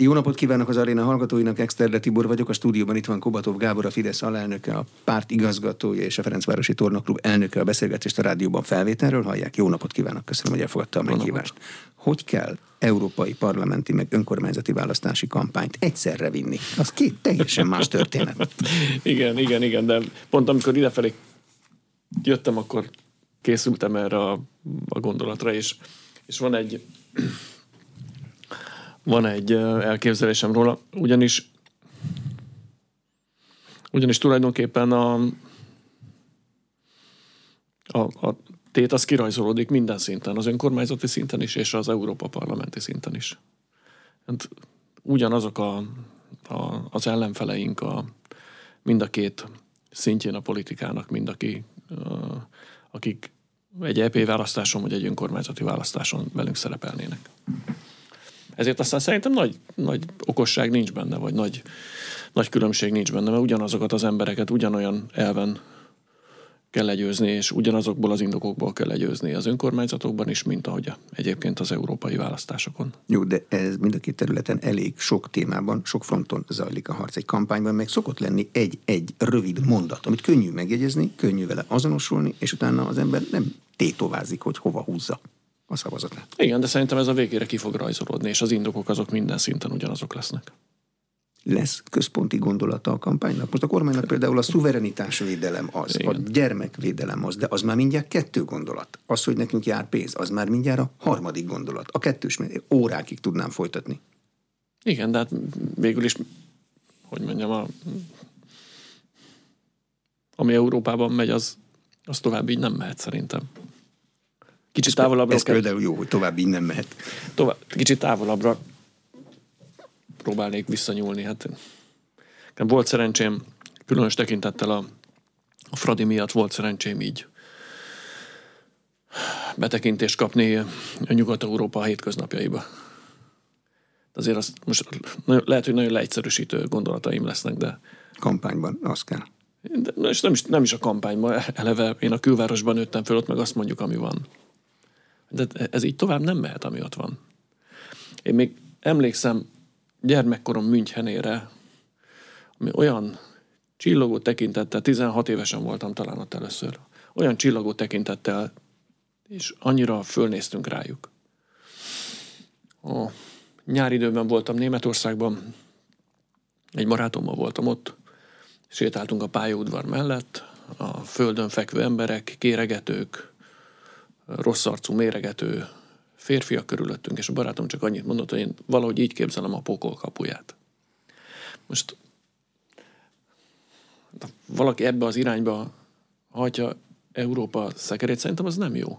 Jó napot kívánok az aréna hallgatóinak, Exterde Tibor vagyok, a stúdióban itt van Kobatov Gábor, a Fidesz alelnöke, a párt igazgatója és a Ferencvárosi Tornaklub elnöke a beszélgetést a rádióban felvételről hallják. Jó napot kívánok, köszönöm, hogy elfogadta a meghívást. Hogy kell európai parlamenti meg önkormányzati választási kampányt egyszerre vinni? Az két teljesen más történet. igen, igen, igen, de pont amikor idefelé jöttem, akkor készültem erre a, a gondolatra, és, és van egy van egy elképzelésem róla, ugyanis ugyanis tulajdonképpen a, a, a tét az kirajzolódik minden szinten, az önkormányzati szinten is, és az Európa parlamenti szinten is. Hát ugyanazok a, a, az ellenfeleink a, mind a két szintjén a politikának, mind aki, a, akik egy EP választáson vagy egy önkormányzati választáson velünk szerepelnének. Ezért aztán szerintem nagy, nagy okosság nincs benne, vagy nagy, nagy különbség nincs benne, mert ugyanazokat az embereket ugyanolyan elven kell legyőzni, és ugyanazokból az indokokból kell legyőzni az önkormányzatokban is, mint ahogy egyébként az európai választásokon. Jó, de ez mind a két területen elég sok témában, sok fronton zajlik a harc. Egy kampányban meg szokott lenni egy-egy rövid mondat, amit könnyű megjegyezni, könnyű vele azonosulni, és utána az ember nem tétovázik, hogy hova húzza a szavazatát. Igen, de szerintem ez a végére ki fog rajzolódni, és az indokok azok minden szinten ugyanazok lesznek. Lesz központi gondolata a kampánynak? Most a kormánynak például a szuverenitásvédelem az, Igen. a gyermekvédelem az, de az már mindjárt kettő gondolat. Az, hogy nekünk jár pénz, az már mindjárt a harmadik gondolat. A kettős órákig tudnám folytatni. Igen, de hát végül is, hogy mondjam, a, ami Európában megy, az, az tovább így nem mehet szerintem. Kicsit távolabbra. Ez kell... például jó, hogy tovább innen mehet. Tovább, kicsit távolabbra próbálnék visszanyúlni. Hát volt szerencsém, különös tekintettel a, a Fradi miatt volt szerencsém így betekintést kapni a Nyugat-Európa hétköznapjaiba. Azért azt most lehet, hogy nagyon leegyszerűsítő gondolataim lesznek, de... Kampányban, az kell. De, és nem is, nem is a kampányban, eleve én a külvárosban nőttem föl, ott meg azt mondjuk, ami van. De ez így tovább nem mehet, ami ott van. Én még emlékszem gyermekkorom Münchenére, ami olyan csillogó tekintettel, 16 évesen voltam talán ott először, olyan csillogó tekintettel, és annyira fölnéztünk rájuk. A nyári időben voltam Németországban, egy barátommal voltam ott, sétáltunk a pályaudvar mellett, a földön fekvő emberek, kéregetők, rossz arcú, méregető férfiak körülöttünk, és a barátom csak annyit mondott, hogy én valahogy így képzelem a pokol kapuját. Most valaki ebbe az irányba hagyja Európa szekerét, szerintem az nem jó.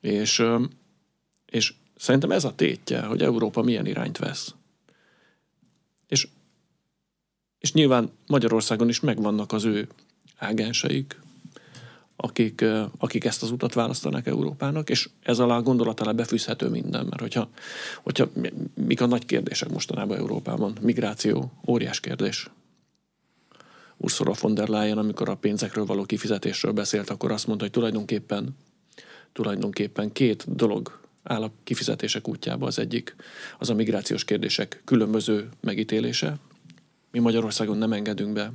És, és szerintem ez a tétje, hogy Európa milyen irányt vesz. És, és nyilván Magyarországon is megvannak az ő ágenseik, akik, akik ezt az utat választanak Európának, és ez alá a gondolat alá befűzhető minden, mert hogyha, hogyha mik a nagy kérdések mostanában Európában? Migráció, óriás kérdés. Ursula von der Leyen, amikor a pénzekről való kifizetésről beszélt, akkor azt mondta, hogy tulajdonképpen, tulajdonképpen két dolog áll a kifizetések útjába. Az egyik az a migrációs kérdések különböző megítélése. Mi Magyarországon nem engedünk be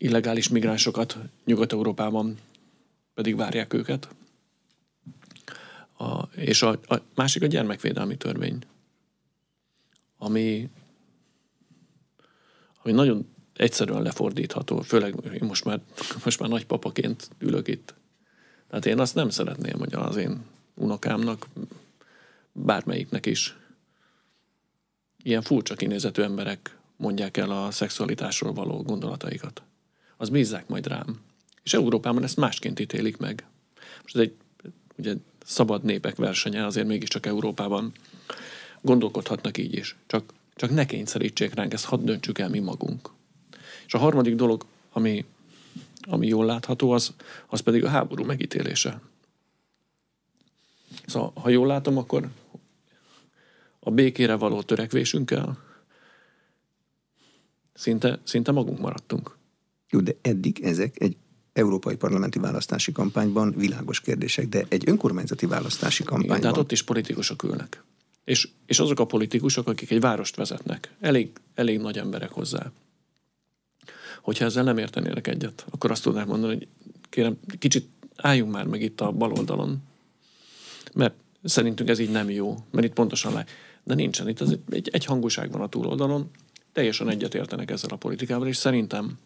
illegális migránsokat Nyugat-Európában pedig várják őket. A, és a, a másik a gyermekvédelmi törvény, ami, ami nagyon egyszerűen lefordítható, főleg most már, most már nagypapaként ülök itt. Tehát én azt nem szeretném, hogy az én unokámnak, bármelyiknek is ilyen furcsa kinézetű emberek mondják el a szexualitásról való gondolataikat az bízzák majd rám. És Európában ezt másként ítélik meg. Most ez egy ugye, szabad népek versenye, azért mégiscsak Európában gondolkodhatnak így is. Csak, csak ne kényszerítsék ránk, ezt hadd döntsük el mi magunk. És a harmadik dolog, ami, ami jól látható, az, az pedig a háború megítélése. Szóval, ha jól látom, akkor a békére való törekvésünkkel szinte, szinte magunk maradtunk. Jó, de eddig ezek egy európai parlamenti választási kampányban világos kérdések, de egy önkormányzati választási kampányban... Igen, tehát ott is politikusok ülnek. És, és azok a politikusok, akik egy várost vezetnek, elég, elég nagy emberek hozzá. Hogyha ezzel nem értenének egyet, akkor azt tudnák mondani, hogy kérem, kicsit álljunk már meg itt a bal oldalon, mert szerintünk ez így nem jó, mert itt pontosan le. De nincsen, itt az egy, egy hangúság van a túloldalon, teljesen egyetértenek ezzel a politikával, és szerintem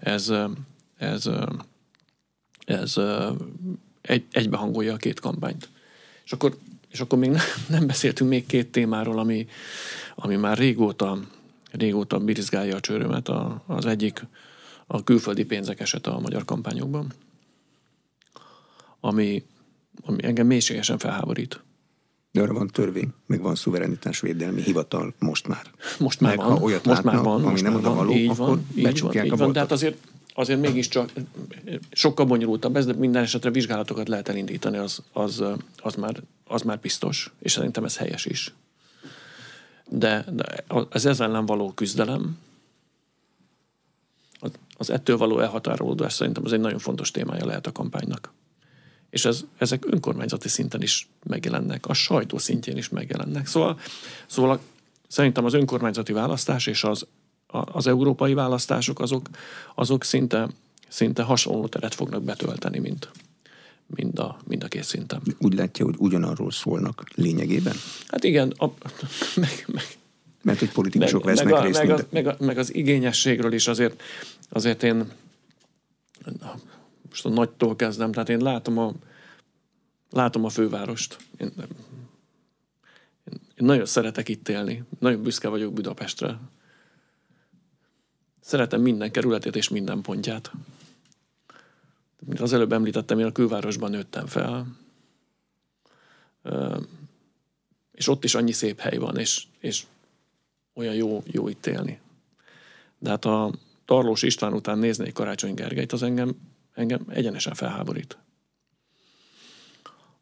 ez, ez, ez egy, egybehangolja a két kampányt. És akkor, és akkor még nem beszéltünk még két témáról, ami, ami már régóta, régóta birizgálja a csőrömet. A, az egyik a külföldi pénzek esete a magyar kampányokban, ami, ami engem mélységesen felháborít. De arra van törvény, meg van szuverenitásvédelmi hivatal most már. Most már meg, van. Ha olyat most látnak, már van. ami most nem oda való, így akkor van, így van, így a van. De hát azért, azért mégiscsak sokkal bonyolultabb ez, de minden esetre vizsgálatokat lehet elindítani, az, az, az, már, az már biztos, és szerintem ez helyes is. De, de az ez ellen való küzdelem, az, az ettől való elhatárolódás szerintem az egy nagyon fontos témája lehet a kampánynak. És ez, ezek önkormányzati szinten is megjelennek, a sajtó szintjén is megjelennek. Szóval, szóval szerintem az önkormányzati választás és az, a- az európai választások azok, azok szinte, szinte hasonló teret fognak betölteni, mint, mind a, mind a két szinten. Úgy látja, hogy ugyanarról szólnak lényegében? Hát igen, a, meg, meg, Mert hogy politikusok vesznek meg, a, részt. meg, a, meg, a, meg az igényességről is azért, azért én most a nagytól kezdem, tehát én látom a, látom a fővárost. Én, én, én nagyon szeretek itt élni. Nagyon büszke vagyok Budapestre. Szeretem minden kerületét és minden pontját. Mint az előbb említettem, én a külvárosban nőttem fel. És ott is annyi szép hely van, és, és olyan jó, jó itt élni. De hát a Tarlós István után nézni egy Karácsony Gergelyt, az engem, engem egyenesen felháborít.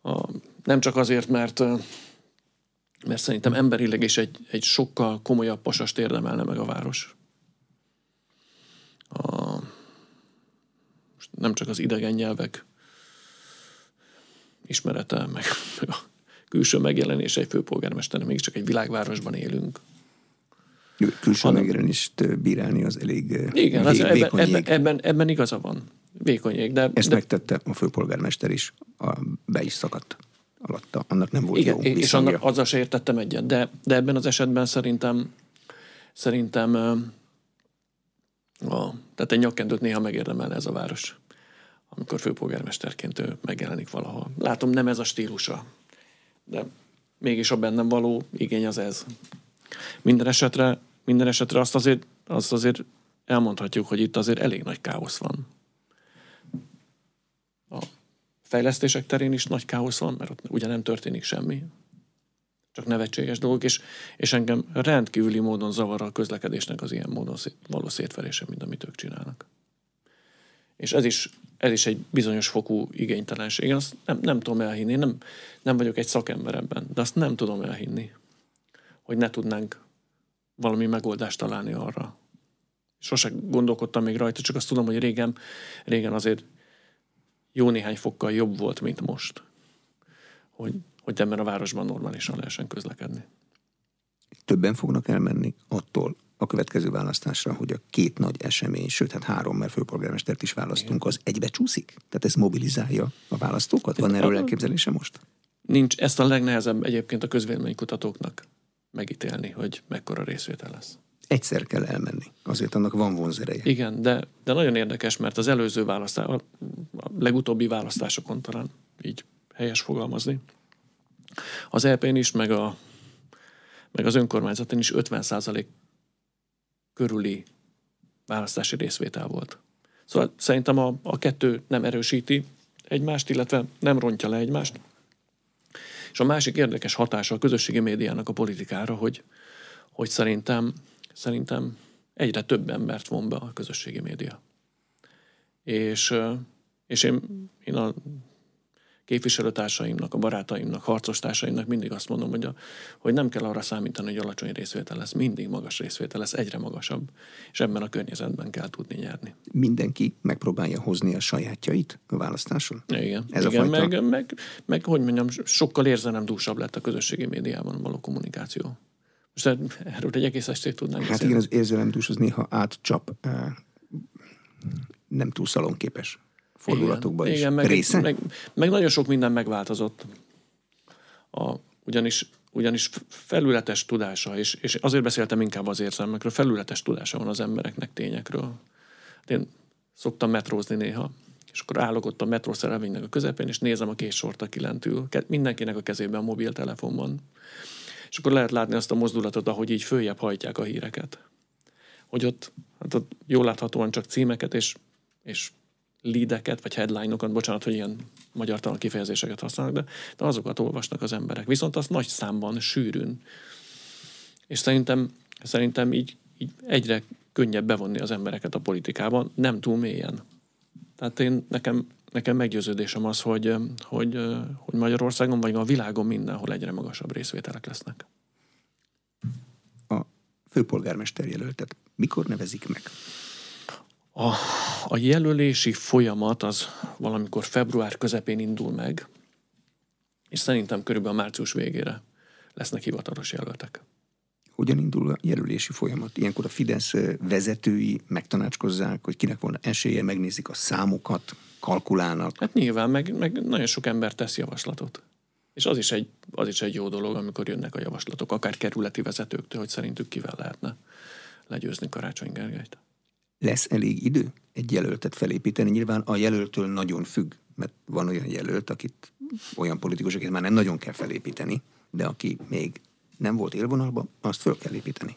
A, nem csak azért, mert, mert szerintem emberileg is egy, egy sokkal komolyabb pasast érdemelne meg a város. A, most nem csak az idegen nyelvek ismerete, meg, meg a külső megjelenése egy főpolgármester, mégiscsak egy világvárosban élünk. Külső hanem- megjelenést bírálni az elég Igen, az ebben, ebben, ebben, ebben igaza van. Vékony jég, de, Ezt de megtette a főpolgármester is, a, be is szakadt alatta. Annak nem volt igen, jó és visszhangja. annak, azzal se értettem egyet, de, de ebben az esetben szerintem szerintem a, tehát egy nyakkendőt néha megérdemel ez a város, amikor főpolgármesterként ő megjelenik valahol. Látom, nem ez a stílusa, de mégis a bennem való igény az ez. Minden esetre, minden esetre azt azért, azt azért elmondhatjuk, hogy itt azért elég nagy káosz van. Fejlesztések terén is nagy káosz van, mert ott ugye nem történik semmi. Csak nevetséges dolgok, és, és engem rendkívüli módon zavar a közlekedésnek az ilyen módon szét, való szétverése, mint amit ők csinálnak. És ez is, ez is egy bizonyos fokú igénytelenség. Én azt nem, nem tudom elhinni, nem, nem vagyok egy szakember ebben, de azt nem tudom elhinni, hogy ne tudnánk valami megoldást találni arra. Sose gondolkodtam még rajta, csak azt tudom, hogy régen, régen azért jó néhány fokkal jobb volt, mint most. Hogy, hogy ebben a városban normálisan lehessen közlekedni. Többen fognak elmenni attól a következő választásra, hogy a két nagy esemény, sőt, hát három, mert főpolgármestert is választunk, az egybe csúszik? Tehát ez mobilizálja a választókat? Van erről elképzelése most? Nincs, ezt a legnehezebb egyébként a közvéleménykutatóknak megítélni, hogy mekkora részvétel lesz. Egyszer kell elmenni. Azért annak van vonzereje. Igen, de, de nagyon érdekes, mert az előző választás, a legutóbbi választásokon talán így helyes fogalmazni, az EP-n is, meg, a, meg az önkormányzaton is 50% körüli választási részvétel volt. Szóval szerintem a, a kettő nem erősíti egymást, illetve nem rontja le egymást. És a másik érdekes hatása a közösségi médiának a politikára, hogy, hogy szerintem, szerintem egyre több embert von be a közösségi média. És, és én, én a képviselőtársaimnak, a barátaimnak, harcostársaimnak mindig azt mondom, hogy, a, hogy nem kell arra számítani, hogy alacsony részvétel lesz, mindig magas részvétel lesz, egyre magasabb, és ebben a környezetben kell tudni nyerni. Mindenki megpróbálja hozni a sajátjait a választáson? Igen, Ez igen a fajta... meg, meg, meg, hogy mondjam, sokkal érzelemdúsabb lett a közösségi médiában való kommunikáció. Most erről egy egész estét tudnánk Hát beszélni. igen, az érzelemdús az néha átcsap, eh, nem túl szalonképes fordulatokba igen, is. Igen, meg, Része? Meg, meg nagyon sok minden megváltozott. A, ugyanis, ugyanis felületes tudása, és, és azért beszéltem inkább az érzelmekről, felületes tudása van az embereknek tényekről. Én szoktam metrózni néha, és akkor állok ott a metrószerelvénynek a közepén, és nézem a két sort, aki lent ül. Mindenkinek a kezében a mobiltelefon van. És akkor lehet látni azt a mozdulatot, ahogy így följebb hajtják a híreket. Hogy ott, hát ott jól láthatóan csak címeket és, és leadeket, vagy headline-okat, bocsánat, hogy ilyen magyartalan kifejezéseket használnak, de, de azokat olvasnak az emberek. Viszont az nagy számban, sűrűn. És szerintem, szerintem így, így egyre könnyebb bevonni az embereket a politikában, nem túl mélyen. Tehát én, nekem, nekem meggyőződésem az, hogy, hogy, hogy Magyarországon, vagy a világon mindenhol egyre magasabb részvételek lesznek. A főpolgármester jelöltet mikor nevezik meg? A, a jelölési folyamat az valamikor február közepén indul meg, és szerintem körülbelül március végére lesznek hivatalos jelöltek. Hogyan indul a jelölési folyamat? Ilyenkor a Fidesz vezetői megtanácskozzák, hogy kinek van esélye, megnézik a számokat, kalkulálnak. Hát nyilván, meg, meg nagyon sok ember tesz javaslatot. És az is, egy, az is egy jó dolog, amikor jönnek a javaslatok, akár kerületi vezetőktől, hogy szerintük kivel lehetne legyőzni Karácsony Gergelyt. Lesz elég idő egy jelöltet felépíteni? Nyilván a jelöltől nagyon függ, mert van olyan jelölt, akit olyan politikus, akit már nem nagyon kell felépíteni, de aki még nem volt élvonalban, azt föl kell építeni.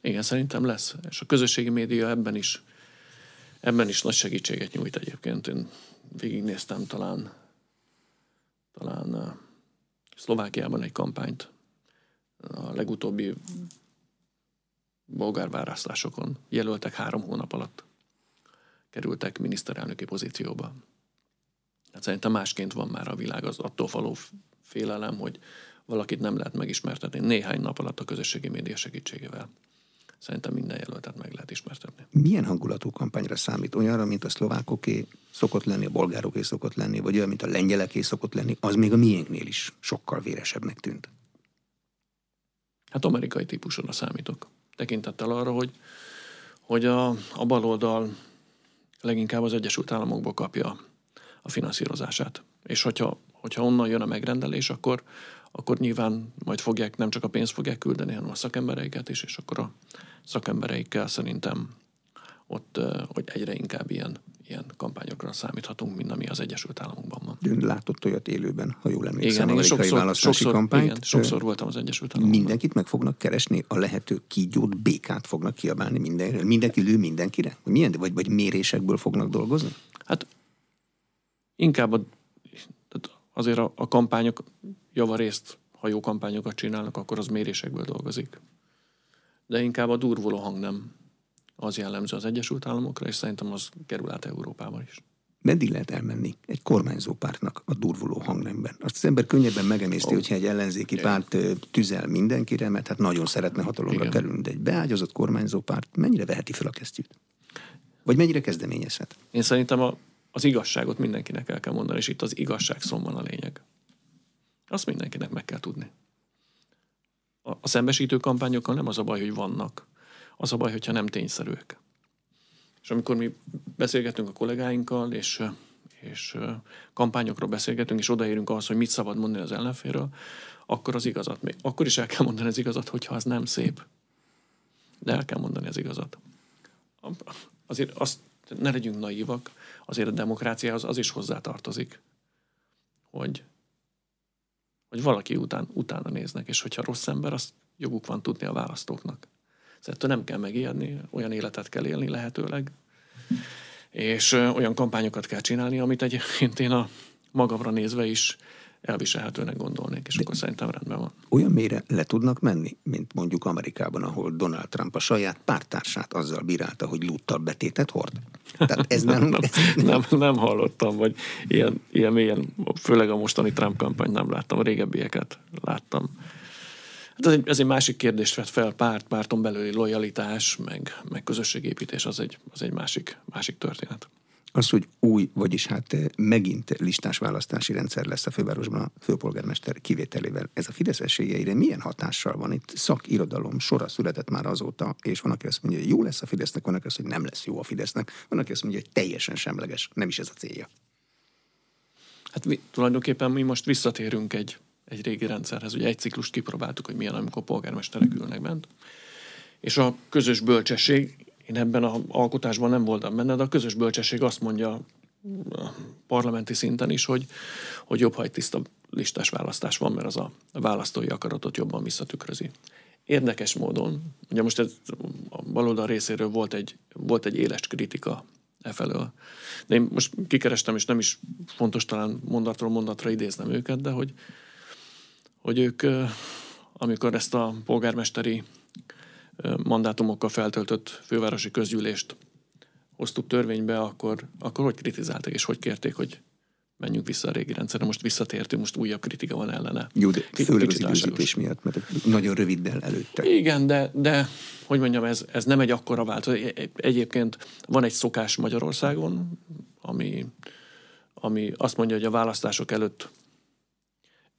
Igen, szerintem lesz. És a közösségi média ebben is, ebben is nagy segítséget nyújt egyébként. Én végignéztem talán, talán uh, Szlovákiában egy kampányt. A legutóbbi bolgárválasztásokon jelöltek három hónap alatt kerültek miniszterelnöki pozícióba. Hát szerintem másként van már a világ, az attól való félelem, hogy valakit nem lehet megismertetni néhány nap alatt a közösségi média segítségével. Szerintem minden jelöltet meg lehet ismertetni. Milyen hangulatú kampányra számít? Olyanra, mint a szlovákoké szokott lenni, a bolgároké szokott lenni, vagy olyan, mint a lengyeleké szokott lenni, az még a miénknél is sokkal véresebbnek tűnt. Hát amerikai típusra számítok tekintettel arra, hogy, hogy a, a baloldal leginkább az Egyesült Államokból kapja a finanszírozását. És hogyha, hogyha onnan jön a megrendelés, akkor, akkor nyilván majd fogják, nem csak a pénzt fogják küldeni, hanem a szakembereiket is, és akkor a szakembereikkel szerintem ott hogy egyre inkább ilyen ilyen kampányokra számíthatunk, mint ami az Egyesült Államokban van. Ön látott olyat élőben, ha jól emlékszem, igen, amerikai sokszor, választási sokszor, kampányt. Igen, sokszor voltam az Egyesült Államokban. Mindenkit meg fognak keresni, a lehető kígyót, békát fognak kiabálni minden, mindenki lő mindenkire? Milyen, vagy, vagy mérésekből fognak dolgozni? Hát inkább a, azért a, a kampányok javarészt, ha jó kampányokat csinálnak, akkor az mérésekből dolgozik. De inkább a durvuló hang nem az jellemző az Egyesült Államokra, és szerintem az kerül át Európában is. Meddig lehet elmenni egy kormányzó pártnak a durvuló hangnemben? Azt az ember könnyebben megemészti, oh. hogyha egy ellenzéki Igen. párt tüzel mindenkire, mert hát nagyon szeretne hatalomra kerülni, de egy beágyazott kormányzó párt mennyire veheti fel a kesztyűt? Vagy mennyire kezdeményezhet? Én szerintem a, az igazságot mindenkinek el kell mondani, és itt az igazság szó van a lényeg. Azt mindenkinek meg kell tudni. A, szembesítő kampányokkal nem az a baj, hogy vannak, az a baj, hogyha nem tényszerűek. És amikor mi beszélgetünk a kollégáinkkal, és, és kampányokról beszélgetünk, és odaérünk ahhoz, hogy mit szabad mondani az ellenféről, akkor az igazat, még, akkor is el kell mondani az igazat, hogyha az nem szép. De el kell mondani az igazat. Azért azt ne legyünk naívak, azért a demokráciához az is hozzátartozik, hogy, hogy valaki után, utána néznek, és hogyha rossz ember, azt joguk van tudni a választóknak. Szóval nem kell megijedni, olyan életet kell élni lehetőleg, és olyan kampányokat kell csinálni, amit egyébként én a magamra nézve is elviselhetőnek gondolnék, és De akkor szerintem rendben van. Olyan mélyre le tudnak menni, mint mondjuk Amerikában, ahol Donald Trump a saját pártársát azzal bírálta, hogy lúttal betétet hord? Tehát ez nem, nem, nem, nem hallottam, vagy ilyen, ilyen mélyen, főleg a mostani Trump kampány nem láttam, a régebbieket láttam. Hát ez egy, ez egy másik kérdést vett fel, párt, párton belüli lojalitás, meg, meg közösségépítés, az egy, az egy másik, másik történet. Az, hogy új, vagyis hát eh, megint listás választási rendszer lesz a fővárosban a főpolgármester kivételével. Ez a Fidesz esélyeire milyen hatással van? Itt szakirodalom sora született már azóta, és van, aki azt mondja, hogy jó lesz a Fidesznek, van, aki azt, hogy nem lesz jó a Fidesznek, van, aki azt mondja, hogy teljesen semleges, nem is ez a célja. Hát mi, tulajdonképpen mi most visszatérünk egy, egy régi rendszerhez. Ugye egy ciklust kipróbáltuk, hogy milyen, amikor polgármesterek ülnek bent. És a közös bölcsesség én ebben a alkotásban nem voltam benne, de a közös bölcsesség azt mondja a parlamenti szinten is, hogy, hogy jobb, ha egy tiszta listás választás van, mert az a választói akaratot jobban visszatükrözi. Érdekes módon, ugye most ez a baloldal részéről volt egy, volt egy éles kritika e felől. De én most kikerestem, és nem is fontos talán mondatról mondatra idéznem őket, de hogy, hogy ők, amikor ezt a polgármesteri mandátumokkal feltöltött fővárosi közgyűlést hoztuk törvénybe, akkor, akkor hogy kritizáltak, és hogy kérték, hogy menjünk vissza a régi rendszerre. Most visszatértünk, most újabb kritika van ellene. Jó, de főleg az időzítés miatt, mert nagyon röviddel előtte. Igen, de, de hogy mondjam, ez, ez nem egy akkora változás. Egyébként van egy szokás Magyarországon, ami, ami azt mondja, hogy a választások előtt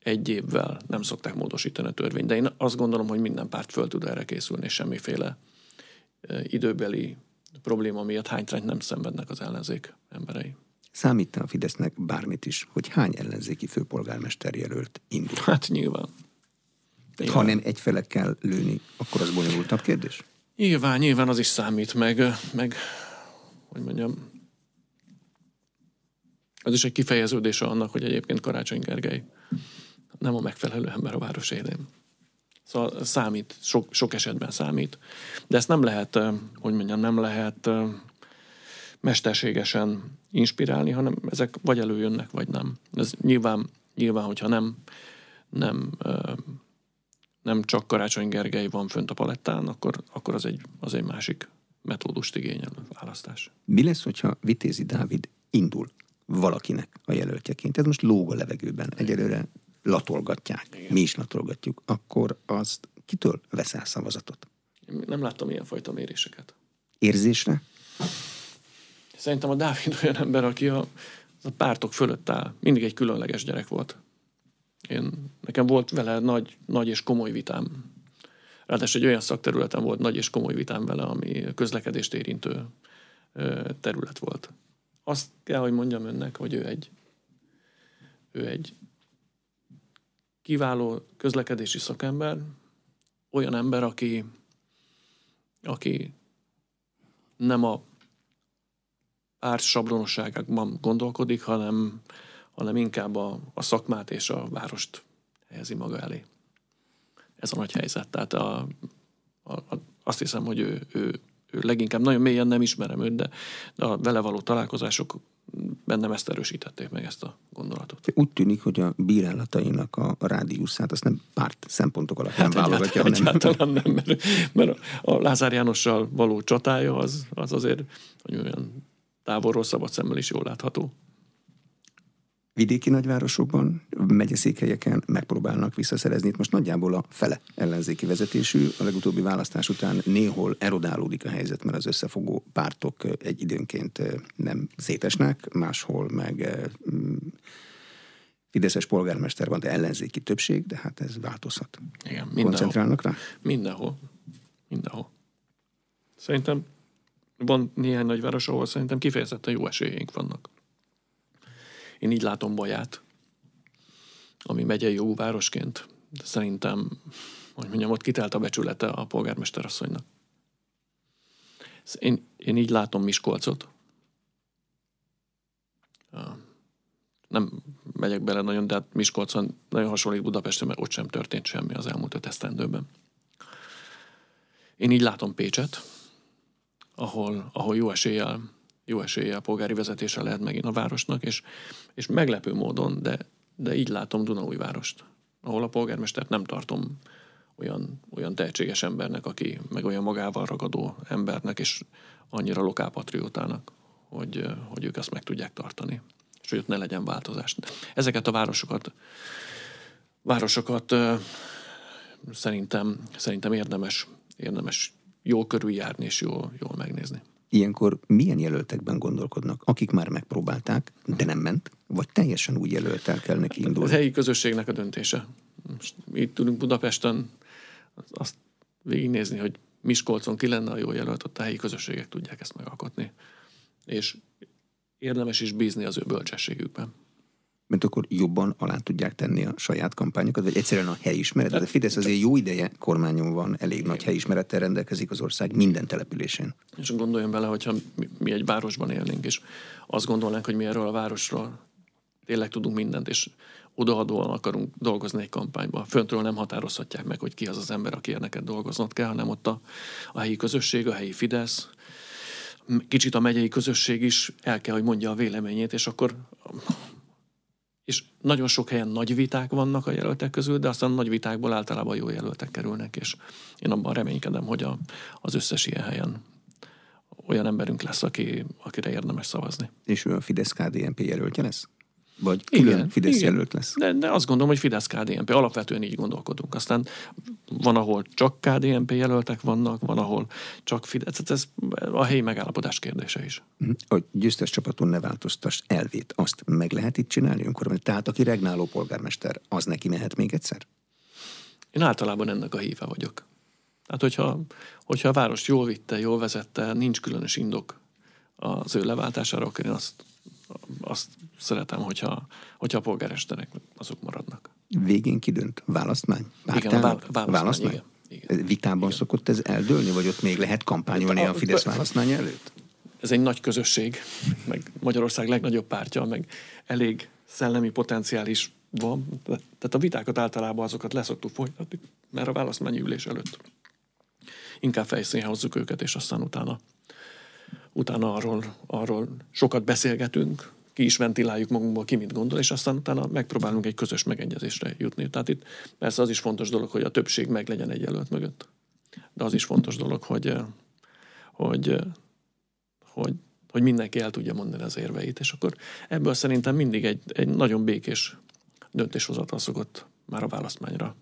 egy évvel nem szokták módosítani a törvényt. De én azt gondolom, hogy minden párt föl tud erre készülni, és semmiféle időbeli probléma miatt hánytrányt nem szenvednek az ellenzék emberei. Számít a Fidesznek bármit is, hogy hány ellenzéki főpolgármester jelölt indul? Hát nyilván. nyilván. Ha nem egyfele kell lőni, akkor az bonyolultabb kérdés? Nyilván, nyilván az is számít, meg, meg hogy mondjam, az is egy kifejeződése annak, hogy egyébként Karácsony Gergely nem a megfelelő ember a város élén. Szóval számít, sok, sok esetben számít. De ezt nem lehet, hogy mondjam, nem lehet mesterségesen inspirálni, hanem ezek vagy előjönnek, vagy nem. Ez nyilván, nyilván hogyha nem, nem, nem csak Karácsony Gergely van fönt a palettán, akkor, akkor az, egy, az egy másik metódust igényel a választás. Mi lesz, hogyha Vitézi Dávid indul valakinek a jelöltjeként? Ez most lóg a levegőben. Egyelőre latolgatják, Igen. mi is latolgatjuk, akkor azt kitől veszel szavazatot? Én nem láttam ilyen fajta méréseket. Érzésre? Szerintem a Dávid olyan ember, aki a, a pártok fölött áll. Mindig egy különleges gyerek volt. Én, nekem volt vele nagy, nagy és komoly vitám. Ráadásul egy olyan szakterületen volt nagy és komoly vitám vele, ami közlekedést érintő terület volt. Azt kell, hogy mondjam önnek, hogy ő egy, ő egy kiváló közlekedési szakember, olyan ember, aki, aki nem a párt sablonosságokban gondolkodik, hanem, hanem inkább a, a szakmát és a várost helyezi maga elé. Ez a nagy helyzet. Tehát a, a, azt hiszem, hogy ő, ő leginkább nagyon mélyen nem ismerem őt, de, a vele való találkozások bennem ezt erősítették meg ezt a gondolatot. Úgy tűnik, hogy a bírálatainak a, a rádiuszát azt nem párt szempontok alapján hát válogatja, hanem... Egyáltalán nem, mert, mert a Lázár Jánossal való csatája az, az azért, hogy olyan távolról szabad szemmel is jól látható vidéki nagyvárosokban, megyeszékhelyeken megpróbálnak visszaszerezni. Itt most nagyjából a fele ellenzéki vezetésű. A legutóbbi választás után néhol erodálódik a helyzet, mert az összefogó pártok egy időnként nem szétesnek, máshol meg mm, Fideszes polgármester van, de ellenzéki többség, de hát ez változhat. Igen, mindenhol. Koncentrálnak rá? Mindenhol. Mindenhol. Szerintem van néhány nagyváros, ahol szerintem kifejezetten jó esélyeink vannak. Én így látom Baját, ami megyei jó városként. De szerintem, hogy mondjam, ott kitelt a becsülete a polgármesterasszonynak. Én, én így látom Miskolcot. Nem megyek bele nagyon, de hát Miskolcon nagyon hasonlít Budapestre, mert ott sem történt semmi az elmúlt öt esztendőben. Én így látom Pécset, ahol, ahol jó eséllyel jó esélye a polgári vezetése lehet megint a városnak, és, és meglepő módon, de de így látom Dunaújvárost, ahol a polgármestert nem tartom olyan, olyan tehetséges embernek, aki meg olyan magával ragadó embernek, és annyira lokálpatriótának, hogy, hogy ők ezt meg tudják tartani, és hogy ott ne legyen változás. Ezeket a városokat, városokat szerintem, szerintem érdemes, érdemes jól körüljárni és jól, jól megnézni. Ilyenkor milyen jelöltekben gondolkodnak, akik már megpróbálták, de nem ment, vagy teljesen új jelöltel kell neki indulni? A helyi közösségnek a döntése. Most itt tudunk Budapesten azt végignézni, hogy Miskolcon ki lenne a jó jelölt, ott a helyi közösségek tudják ezt megalkotni. És érdemes is bízni az ő bölcsességükben mert akkor jobban alá tudják tenni a saját kampányokat, vagy egyszerűen a helyismeret. A Fidesz azért jó ideje kormányon van, elég nagy helyismerettel rendelkezik az ország minden településén. És gondoljon bele, hogyha mi egy városban élnénk, és azt gondolnánk, hogy mi erről a városról tényleg tudunk mindent, és odaadóan akarunk dolgozni egy kampányban. Föntről nem határozhatják meg, hogy ki az az ember, aki neked dolgoznod kell, hanem ott a, a helyi közösség, a helyi Fidesz, kicsit a megyei közösség is el kell, hogy mondja a véleményét, és akkor és nagyon sok helyen nagy viták vannak a jelöltek közül, de aztán nagy vitákból általában jó jelöltek kerülnek, és én abban reménykedem, hogy a, az összes ilyen helyen olyan emberünk lesz, aki, akire érdemes szavazni. És ő a Fidesz-KDNP jelöltje lesz? Vagy külön igen, Fidesz igen. jelölt lesz? De, de azt gondolom, hogy Fidesz-KDNP. Alapvetően így gondolkodunk. Aztán van, ahol csak KDNP jelöltek vannak, van, ahol csak Fidesz. Ez a helyi megállapodás kérdése is. Mhm. A győztes csapaton ne változtass elvét. Azt meg lehet itt csinálni önkormányzat? Tehát aki regnáló polgármester, az neki mehet még egyszer? Én általában ennek a híve vagyok. Tehát, hogyha, hogyha a város jól vitte, jól vezette, nincs különös indok az ő leváltására, akkor én azt azt szeretem, hogyha, hogyha a polgáresterek azok maradnak. Végén kidönt? Választmány? Igen, a választmány, választmány? Igen. Igen. Vitában Igen. szokott ez eldőlni, vagy ott még lehet kampányolni a, a Fidesz választmány előtt? Ez egy nagy közösség, meg Magyarország legnagyobb pártja, meg elég szellemi potenciális van. Tehát a vitákat általában azokat leszoktuk folytatni, mert a választmányi ülés előtt inkább fejszínre hozzuk őket, és aztán utána utána arról, arról sokat beszélgetünk, ki is ventiláljuk magunkból, ki mit gondol, és aztán utána megpróbálunk egy közös megegyezésre jutni. Tehát itt persze az is fontos dolog, hogy a többség meg legyen egy jelölt mögött. De az is fontos dolog, hogy, hogy, hogy, hogy mindenki el tudja mondani az érveit, és akkor ebből szerintem mindig egy, egy nagyon békés döntéshozatal szokott már a választmányra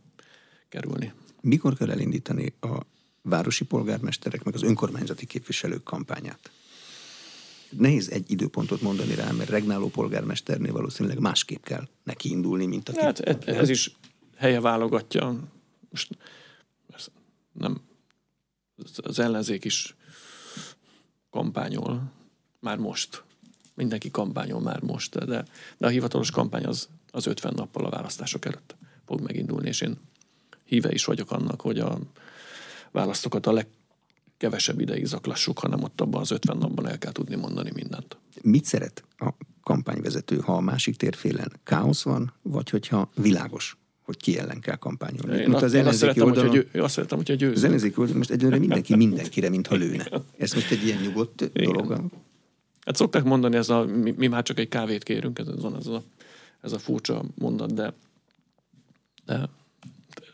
kerülni. Mikor kell elindítani a városi polgármesterek, meg az önkormányzati képviselők kampányát? Nehéz egy időpontot mondani rá, mert regnáló polgármesternél valószínűleg másképp kell neki indulni, mint aki... Hát ez, ez is helye válogatja. Most nem, az ellenzék is kampányol már most. Mindenki kampányol már most, de, de a hivatalos kampány az, az 50 nappal a választások előtt fog megindulni, és én híve is vagyok annak, hogy a választókat a leg, kevesebb ideig zaklassuk, hanem ott abban az 50 napban el kell tudni mondani mindent. Mit szeret a kampányvezető, ha a másik térfélen káosz van, vagy hogyha világos, hogy ki ellen kell kampányolni? Én, az én azt szeretem, oldalon, hogy, ő, azt szeretem, hogyha győzünk. Az ellenzéki oldalon most egyelőre mindenki mindenkire, mintha lőne. Ez most egy ilyen nyugodt Igen. dolog? Hát szokták mondani, ez a, mi, mi már csak egy kávét kérünk, ez, van ez a, ez a furcsa mondat, de, de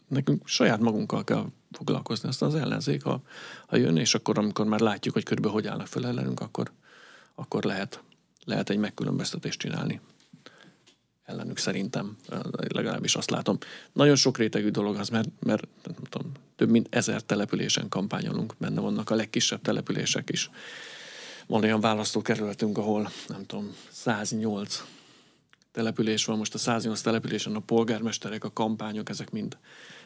nekünk saját magunkkal kell foglalkozni. Aztán az ellenzék, ha, ha jön, és akkor, amikor már látjuk, hogy körülbelül hogy állnak fel ellenünk, akkor, akkor lehet, lehet egy megkülönböztetést csinálni ellenük szerintem, legalábbis azt látom. Nagyon sok rétegű dolog az, mert, mert nem tudom, több mint ezer településen kampányolunk, benne vannak a legkisebb települések is. Van olyan választókerületünk, ahol nem tudom, 108 település van, most a 108 településen a polgármesterek, a kampányok, ezek mind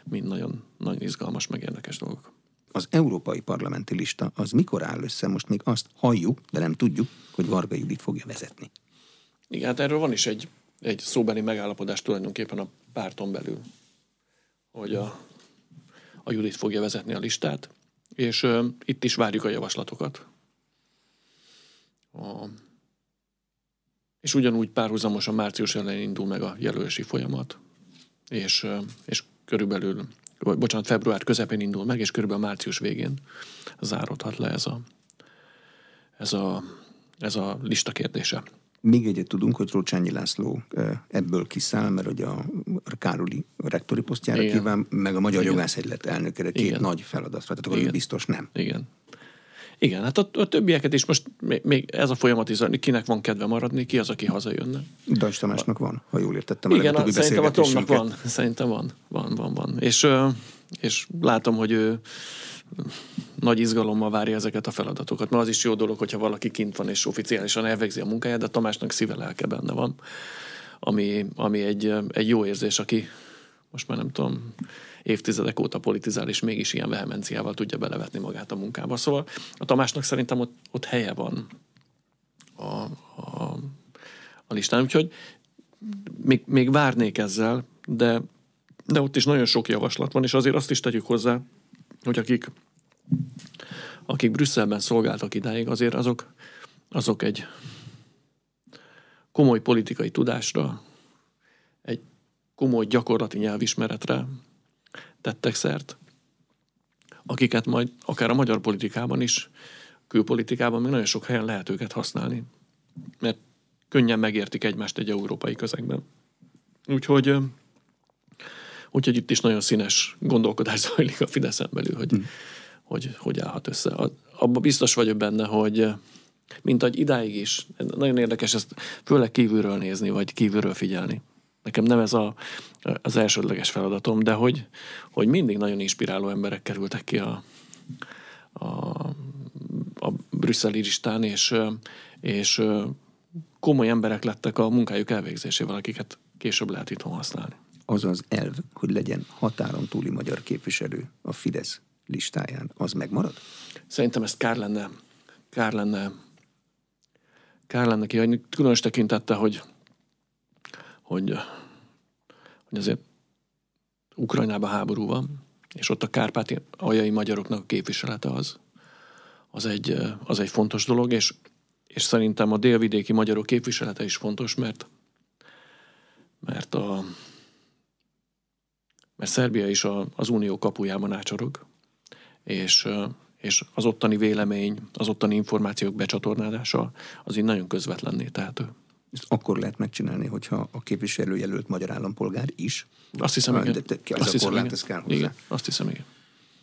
mind nagyon, nagyon izgalmas, meg érdekes dolgok. Az európai parlamenti lista az mikor áll össze? Most még azt halljuk, de nem tudjuk, hogy Varga Judit fogja vezetni. Igen, hát erről van is egy, egy szóbeli megállapodás tulajdonképpen a párton belül, hogy a, a Judit fogja vezetni a listát, és uh, itt is várjuk a javaslatokat. A, és ugyanúgy párhuzamosan március elején indul meg a jelölési folyamat, és, és körülbelül, vagy bocsánat, február közepén indul meg, és körülbelül március végén záródhat le ez a, ez a, ez a lista kérdése. Még egyet tudunk, hogy Rócsányi László ebből kiszáll, mert hogy a Károli rektori posztjára Igen. kíván, meg a Magyar Igen. Jogászegylet elnökére két Igen. nagy feladatra, tehát akkor biztos nem. Igen. Igen, hát a, a többieket is most még, még ez a folyamat is, kinek van kedve maradni, ki az, aki hazajönne. Dajs Tamásnak van, ha jól értettem. Igen, a, szerintem a Tomnak van, szerintem van, van, van, van. És, és látom, hogy ő nagy izgalommal várja ezeket a feladatokat. Mert az is jó dolog, hogyha valaki kint van és oficiálisan elvégzi a munkáját, de Tamásnak szíve lelke benne van, ami, ami egy, egy jó érzés, aki most már nem tudom, évtizedek óta politizál, és mégis ilyen vehemenciával tudja belevetni magát a munkába. Szóval a Tamásnak szerintem ott, ott helye van a, a, a listán. Úgyhogy még, még várnék ezzel, de, de ott is nagyon sok javaslat van, és azért azt is tegyük hozzá, hogy akik, akik Brüsszelben szolgáltak idáig, azért azok, azok egy komoly politikai tudásra, egy komoly gyakorlati nyelvismeretre tettek szert, akiket majd akár a magyar politikában is, külpolitikában még nagyon sok helyen lehet őket használni. Mert könnyen megértik egymást egy európai közegben. Úgyhogy Úgyhogy itt is nagyon színes gondolkodás zajlik a Fideszen belül, hogy, hmm. hogy hogy állhat össze. Abban biztos vagyok benne, hogy mint ahogy idáig is, nagyon érdekes ezt főleg kívülről nézni, vagy kívülről figyelni. Nekem nem ez a, az elsődleges feladatom, de hogy, hogy mindig nagyon inspiráló emberek kerültek ki a, a, a brüsszeli listán, és, és komoly emberek lettek a munkájuk elvégzésével, akiket később lehet itthon használni az az elv, hogy legyen határon túli magyar képviselő a Fidesz listáján, az megmarad? Szerintem ezt kár lenne, kár lenne, kár lenne kihagyni, különös tekintette, hogy, hogy, hogy azért Ukrajnában háború van, és ott a kárpáti aljai magyaroknak a képviselete az, az egy, az egy fontos dolog, és, és szerintem a délvidéki magyarok képviselete is fontos, mert, mert a, mert Szerbia is a, az unió kapujában ácsorog, és, és az ottani vélemény, az ottani információk becsatornálása az így nagyon közvetlenné tehető. Ezt akkor lehet megcsinálni, hogyha a képviselőjelölt magyar állampolgár is. Azt hiszem, igen. De, de, ez azt a hiszem, korlát, igen. ez kell hozzá. Igen, azt hiszem, igen.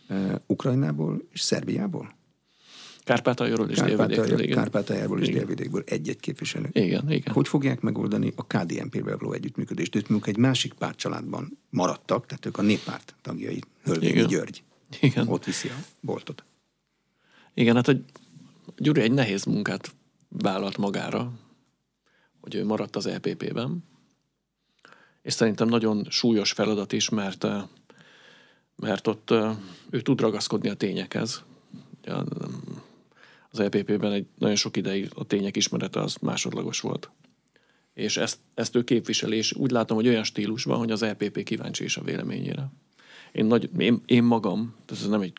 Uh, Ukrajnából és Szerbiából? Kárpátaljáról és Délvidékből. Igen. Kárpátaljáról és Délvidékből egy-egy képviselő. Igen, igen. Hogy fogják megoldani a KDNP-vel való együttműködést? Ők egy másik pártcsaládban maradtak, tehát ők a néppárt tagjai, Hölvényi György. Igen. Ott viszi a boltot. Igen, hát hogy Gyuri egy nehéz munkát vállalt magára, hogy ő maradt az EPP-ben, és szerintem nagyon súlyos feladat is, mert, mert ott ő tud ragaszkodni a tényekhez az EPP-ben egy nagyon sok ideig a tények ismerete az másodlagos volt. És ezt, ezt ő képviseli, és úgy látom, hogy olyan stílusban, hogy az EPP kíváncsi is a véleményére. Én, nagy, én, én magam, ez nem egy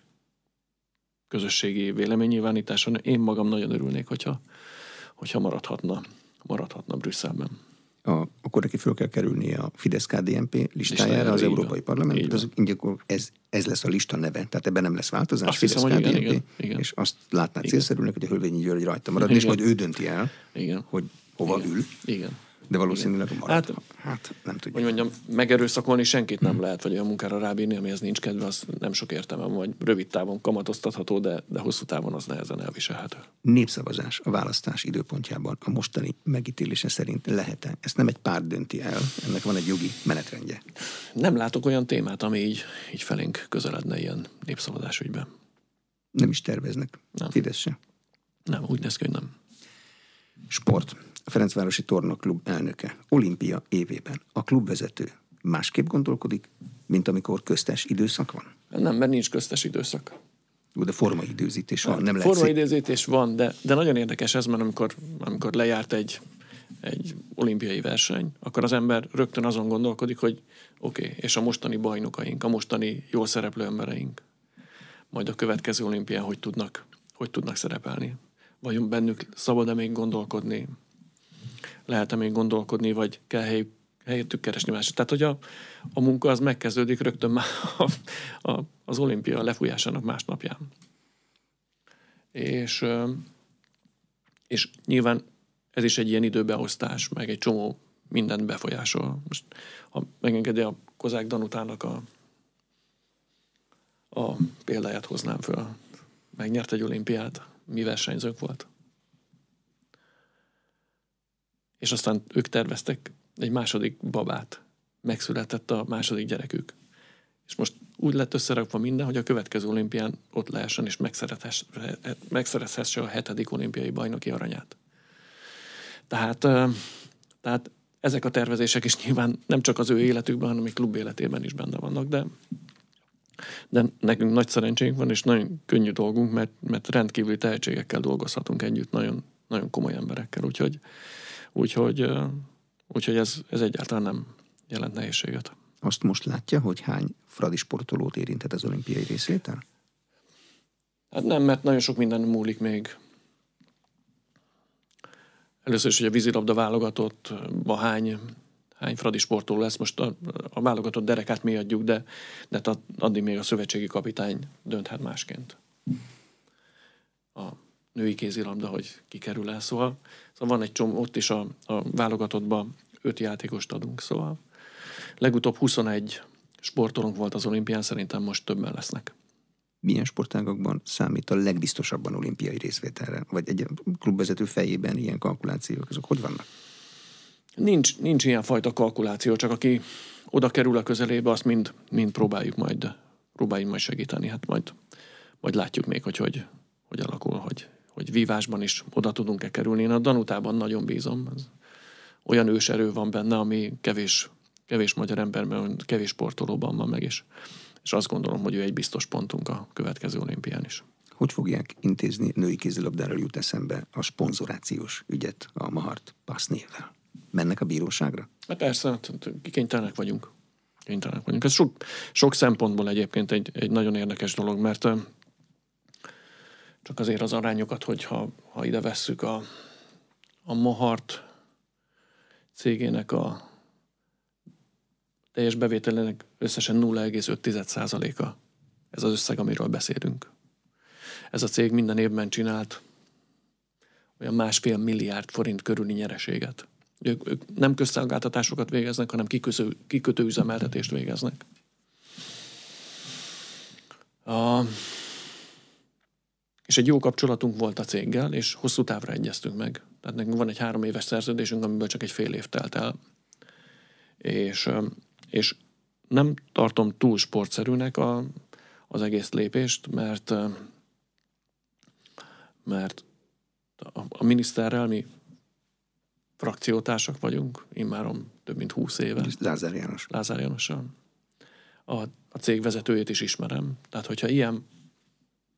közösségi véleménynyilvánítás, hanem én magam nagyon örülnék, hogyha, hogyha maradhatna, maradhatna Brüsszelben a, akkor neki föl kell kerülnie a Fidesz-KDNP listájára az Európai Parlament. Az, ez, ez lesz a lista neve, tehát ebben nem lesz változás. Fidesz-KDNP, és azt látná célszerűnek, hogy a Hölvényi György rajta marad, igen. és majd ő dönti el, igen. hogy hova igen. ül. Igen. De valószínűleg marad. Hát, hát nem tudjuk. Hogy mondjam, megerőszakolni senkit nem hmm. lehet, vagy olyan munkára rábírni, amihez nincs kedve, az nem sok értelme, vagy rövid távon kamatoztatható, de, de hosszú távon az nehezen elviselhető. Népszavazás a választás időpontjában a mostani megítélése szerint lehet-e? Ezt nem egy párt dönti el, ennek van egy jogi menetrendje. Nem látok olyan témát, ami így, így felénk közeledne ilyen népszavazás ügyben. Nem is terveznek. Nem. Fidesz se. Nem, úgy néz ki, hogy nem. Sport a Ferencvárosi Tornaklub elnöke olimpia évében a klubvezető másképp gondolkodik, mint amikor köztes időszak van? Nem, mert nincs köztes időszak. Jó, de formaidőzítés van, nem lehet Formaidőzítés van, de, de nagyon érdekes ez, mert amikor, amikor lejárt egy, egy olimpiai verseny, akkor az ember rögtön azon gondolkodik, hogy oké, okay, és a mostani bajnokaink, a mostani jól szereplő embereink, majd a következő olimpián hogy tudnak, hogy tudnak szerepelni. Vajon bennük szabad-e még gondolkodni, lehet-e még gondolkodni, vagy kell hely, helyettük keresni másra. Tehát, hogy a, a munka az megkezdődik rögtön már a, a, az olimpia lefújásának másnapján. És, és nyilván ez is egy ilyen időbeosztás, meg egy csomó mindent befolyásol. Most, ha megengedi a Kozák Danutának a, a példáját hoznám föl. Megnyert egy olimpiát, mi versenyzők volt. És aztán ők terveztek egy második babát. Megszületett a második gyerekük. És most úgy lett összerakva minden, hogy a következő olimpián ott lehessen és megszerezhesse a hetedik olimpiai bajnoki aranyát. Tehát, tehát ezek a tervezések is nyilván nem csak az ő életükben, hanem a klub életében is benne vannak, de, de nekünk nagy szerencsénk van, és nagyon könnyű dolgunk, mert, mert rendkívüli tehetségekkel dolgozhatunk együtt, nagyon, nagyon komoly emberekkel, úgyhogy, úgyhogy, úgyhogy ez, ez egyáltalán nem jelent nehézséget. Azt most látja, hogy hány fradi sportolót érintett az olimpiai részvétel? Hát nem, mert nagyon sok minden múlik még. Először is, hogy a vízilabda válogatott, hány, hány fradi sportoló lesz. Most a, a válogatott derekát mi adjuk, de, de addig még a szövetségi kapitány dönthet másként. A női kézilabda, hogy kikerül el, szóval, szóval van egy csomó, ott is a, a válogatottban öt játékost adunk, szóval legutóbb 21 sportolónk volt az olimpián, szerintem most többen lesznek milyen sportágokban számít a legbiztosabban olimpiai részvételre? Vagy egy klubvezető fejében ilyen kalkulációk, azok hogy vannak? Nincs, nincs ilyen fajta kalkuláció, csak aki oda kerül a közelébe, azt mind, mind próbáljuk majd, próbáljuk majd segíteni. Hát majd, majd látjuk még, hogy hogy, hogy alakul, hogy, hogy vívásban is oda tudunk-e kerülni. Én a Danutában nagyon bízom. Ez olyan őserő van benne, ami kevés, kevés magyar emberben, kevés sportolóban van meg, és és azt gondolom, hogy ő egy biztos pontunk a következő olimpián is. Hogy fogják intézni női kézilabdáról jut eszembe a szponzorációs ügyet a Mahart Passznévvel? Mennek a bíróságra? Hát persze, hát kénytelenek vagyunk. Kénytelenek vagyunk. Ez sok, sok szempontból egyébként egy, egy nagyon érdekes dolog, mert csak azért az arányokat, hogyha ha ide vesszük a, a Mahart cégének a teljes bevételének összesen 0,5%-a ez az összeg, amiről beszélünk. Ez a cég minden évben csinált olyan másfél milliárd forint körüli nyereséget. Ők, ők nem közszolgáltatásokat végeznek, hanem kikötő, kikötő üzemeltetést végeznek. A, és egy jó kapcsolatunk volt a céggel, és hosszú távra egyeztünk meg. Tehát nekünk van egy három éves szerződésünk, amiből csak egy fél év telt el. És és nem tartom túl sportszerűnek a, az egész lépést, mert mert a, a miniszterrel mi frakciótársak vagyunk, immárom több mint húsz éve. Lázár János. Lázár Jánossal. A, a cég vezetőjét is ismerem. Tehát, hogyha ilyen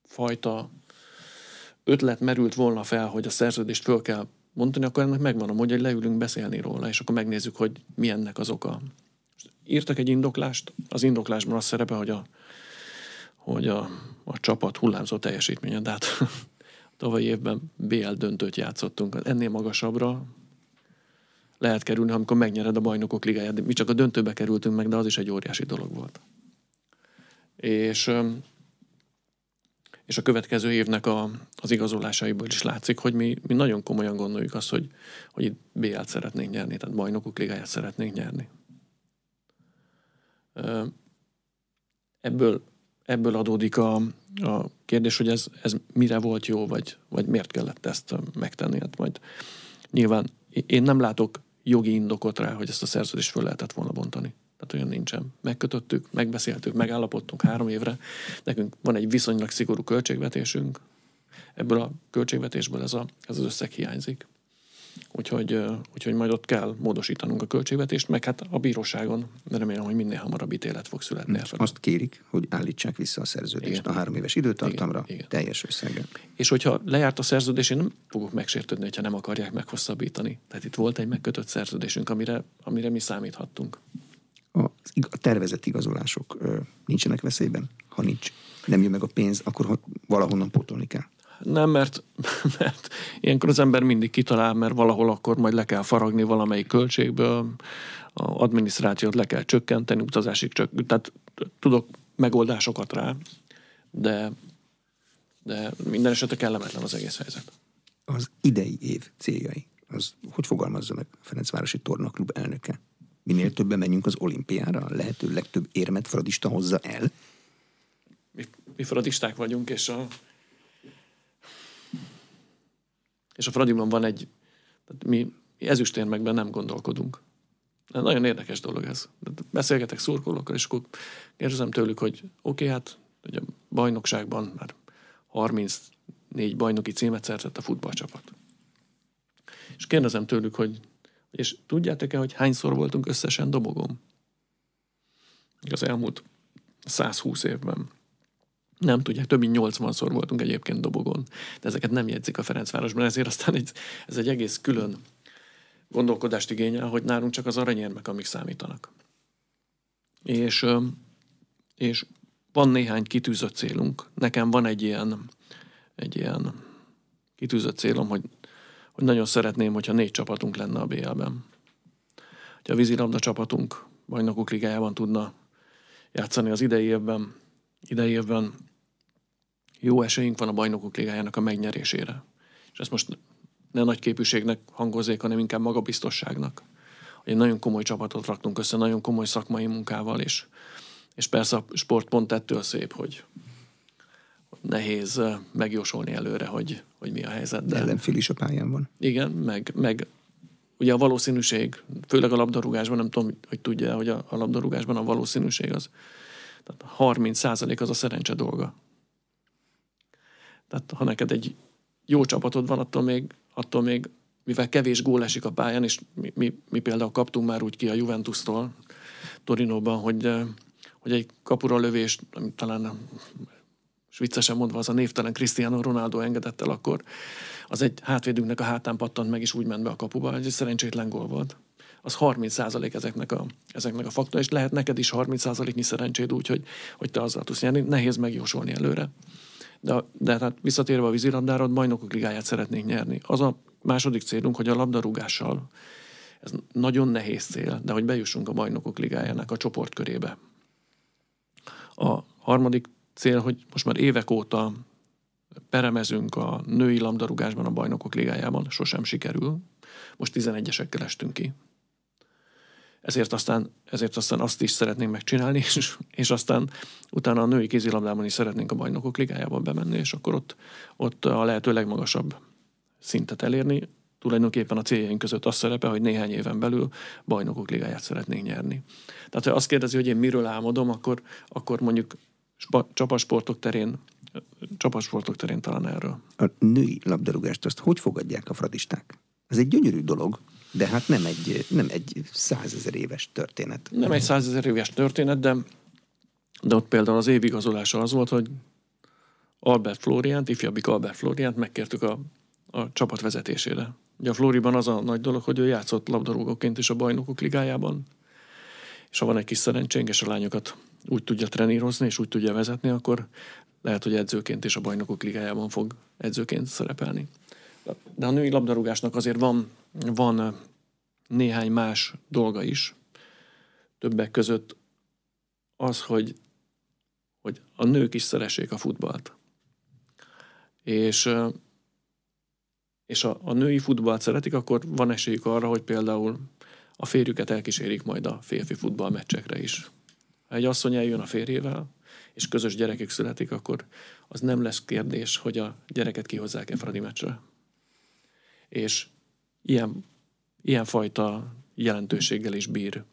fajta ötlet merült volna fel, hogy a szerződést föl kell mondani, akkor ennek módja, hogy leülünk beszélni róla, és akkor megnézzük, hogy mi ennek az oka írtak egy indoklást, az indoklásban az szerepe, hogy a, hogy a, a csapat hullámzó teljesítménye, de hát tavalyi évben BL döntőt játszottunk. Ennél magasabbra lehet kerülni, amikor megnyered a bajnokok ligáját. Mi csak a döntőbe kerültünk meg, de az is egy óriási dolog volt. És, és a következő évnek a, az igazolásaiból is látszik, hogy mi, mi nagyon komolyan gondoljuk azt, hogy, hogy itt BL-t szeretnénk nyerni, tehát bajnokok ligáját szeretnénk nyerni. Ebből, ebből adódik a, a kérdés, hogy ez, ez mire volt jó, vagy, vagy miért kellett ezt megtenni. Hát majd nyilván én nem látok jogi indokot rá, hogy ezt a szerződést föl lehetett volna bontani. Tehát olyan nincsen. Megkötöttük, megbeszéltük, megállapodtunk három évre. Nekünk van egy viszonylag szigorú költségvetésünk. Ebből a költségvetésből ez, a, ez az összeg hiányzik. Úgyhogy, úgyhogy majd ott kell módosítanunk a költségvetést, meg hát a bíróságon remélem, hogy minél hamarabb ítélet fog születni. Hm. Azt kérik, hogy állítsák vissza a szerződést igen. a három éves időtartamra igen, igen. teljes összeggel. És hogyha lejárt a szerződés, én nem fogok megsértődni, hogyha nem akarják meghosszabbítani. Tehát itt volt egy megkötött szerződésünk, amire, amire mi számíthattunk. A, tervezett igazolások nincsenek veszélyben? Ha nincs, nem jön meg a pénz, akkor valahonnan pótolni kell. Nem, mert, mert ilyenkor az ember mindig kitalál, mert valahol akkor majd le kell faragni valamelyik költségből, a adminisztrációt le kell csökkenteni, utazásig csak, tehát tudok megoldásokat rá, de, de minden esetre kellemetlen az egész helyzet. Az idei év céljai az hogy fogalmazza meg a Ferencvárosi Tornaklub elnöke? Minél többen menjünk az olimpiára, lehető legtöbb érmet fradista hozza el? Mi, mi fradisták vagyunk, és a és a Fradiban van egy, tehát mi, mi ezüstérmekben nem gondolkodunk. Nagyon érdekes dolog ez. Beszélgetek szurkolókkal, és akkor kérdezem tőlük, hogy oké, okay, hát hogy a bajnokságban már 34 bajnoki címet szerzett a futballcsapat. És kérdezem tőlük, hogy és tudjátok-e, hogy hányszor voltunk összesen dobogom? Az elmúlt 120 évben. Nem tudják, több mint 80-szor voltunk egyébként dobogon. De ezeket nem jegyzik a Ferencvárosban, ezért aztán egy, ez egy egész külön gondolkodást igényel, hogy nálunk csak az aranyérmek, amik számítanak. És, és van néhány kitűzött célunk. Nekem van egy ilyen, egy ilyen kitűzött célom, hogy, hogy nagyon szeretném, hogyha négy csapatunk lenne a BL-ben. Hogy a vízilabda csapatunk bajnokok ligájában tudna játszani az idei évben, idei évben jó esélyünk van a bajnokok ligájának a megnyerésére. És ezt most ne nagy képűségnek hangozzék, hanem inkább magabiztosságnak. Hogy egy nagyon komoly csapatot raktunk össze, nagyon komoly szakmai munkával, és, és persze a sport pont ettől szép, hogy, nehéz megjósolni előre, hogy, hogy mi a helyzet. De ellenfél is a pályán van. Igen, meg, meg ugye a valószínűség, főleg a labdarúgásban, nem tudom, hogy tudja, hogy a, a labdarúgásban a valószínűség az tehát 30 százalék az a szerencse dolga. Tehát ha neked egy jó csapatod van, attól még, attól még mivel kevés gól esik a pályán, és mi, mi, mi például kaptunk már úgy ki a Juventus-tól Torinóban, hogy, hogy egy kapura lövést, talán és viccesen mondva az a névtelen Cristiano Ronaldo engedett el, akkor az egy hátvédünknek a hátán pattant meg, és úgy ment be a kapuba, egy szerencsétlen gól volt. Az 30 ezeknek a, ezeknek a faktor, és lehet neked is 30 nyi szerencséd úgy, hogy, hogy te azzal tudsz nyerni. Nehéz megjósolni előre. De, de hát visszatérve a vízilabdára, bajnokok ligáját szeretnénk nyerni. Az a második célunk, hogy a labdarúgással, ez nagyon nehéz cél, de hogy bejussunk a bajnokok ligájának a csoportkörébe. A harmadik cél, hogy most már évek óta peremezünk a női labdarúgásban a bajnokok ligájában, sosem sikerül. Most 11-esekkel estünk ki ezért aztán, ezért aztán azt is szeretnénk megcsinálni, és, és aztán utána a női kézilabdában is szeretnénk a bajnokok ligájába bemenni, és akkor ott, ott a lehető legmagasabb szintet elérni. Tulajdonképpen a céljaink között az szerepe, hogy néhány éven belül bajnokok ligáját szeretnénk nyerni. Tehát, ha azt kérdezi, hogy én miről álmodom, akkor, akkor mondjuk csapasportok terén csapasportok terén talán erről. A női labdarúgást azt hogy fogadják a fradisták? Ez egy gyönyörű dolog, de hát nem egy, nem egy százezer éves történet. Nem egy százezer éves történet, de, de ott például az évigazolása az volt, hogy Albert Floriant, ifjabbik Albert Floriant megkértük a, a csapat vezetésére. Ugye a Floriban az a nagy dolog, hogy ő játszott labdarúgóként is a bajnokok ligájában, és ha van egy kis szerencsénk, és a lányokat úgy tudja trenírozni, és úgy tudja vezetni, akkor lehet, hogy edzőként is a bajnokok ligájában fog edzőként szerepelni. De a női labdarúgásnak azért van van néhány más dolga is, többek között az, hogy, hogy a nők is szeressék a futballt. És, és a, a női futballt szeretik, akkor van esélyük arra, hogy például a férjüket elkísérik majd a férfi futballmeccsekre is. Ha egy asszony eljön a férjével, és közös gyerekük születik, akkor az nem lesz kérdés, hogy a gyereket kihozzák-e Fradi meccsre. És ilyen, ilyen fajta jelentőséggel is bír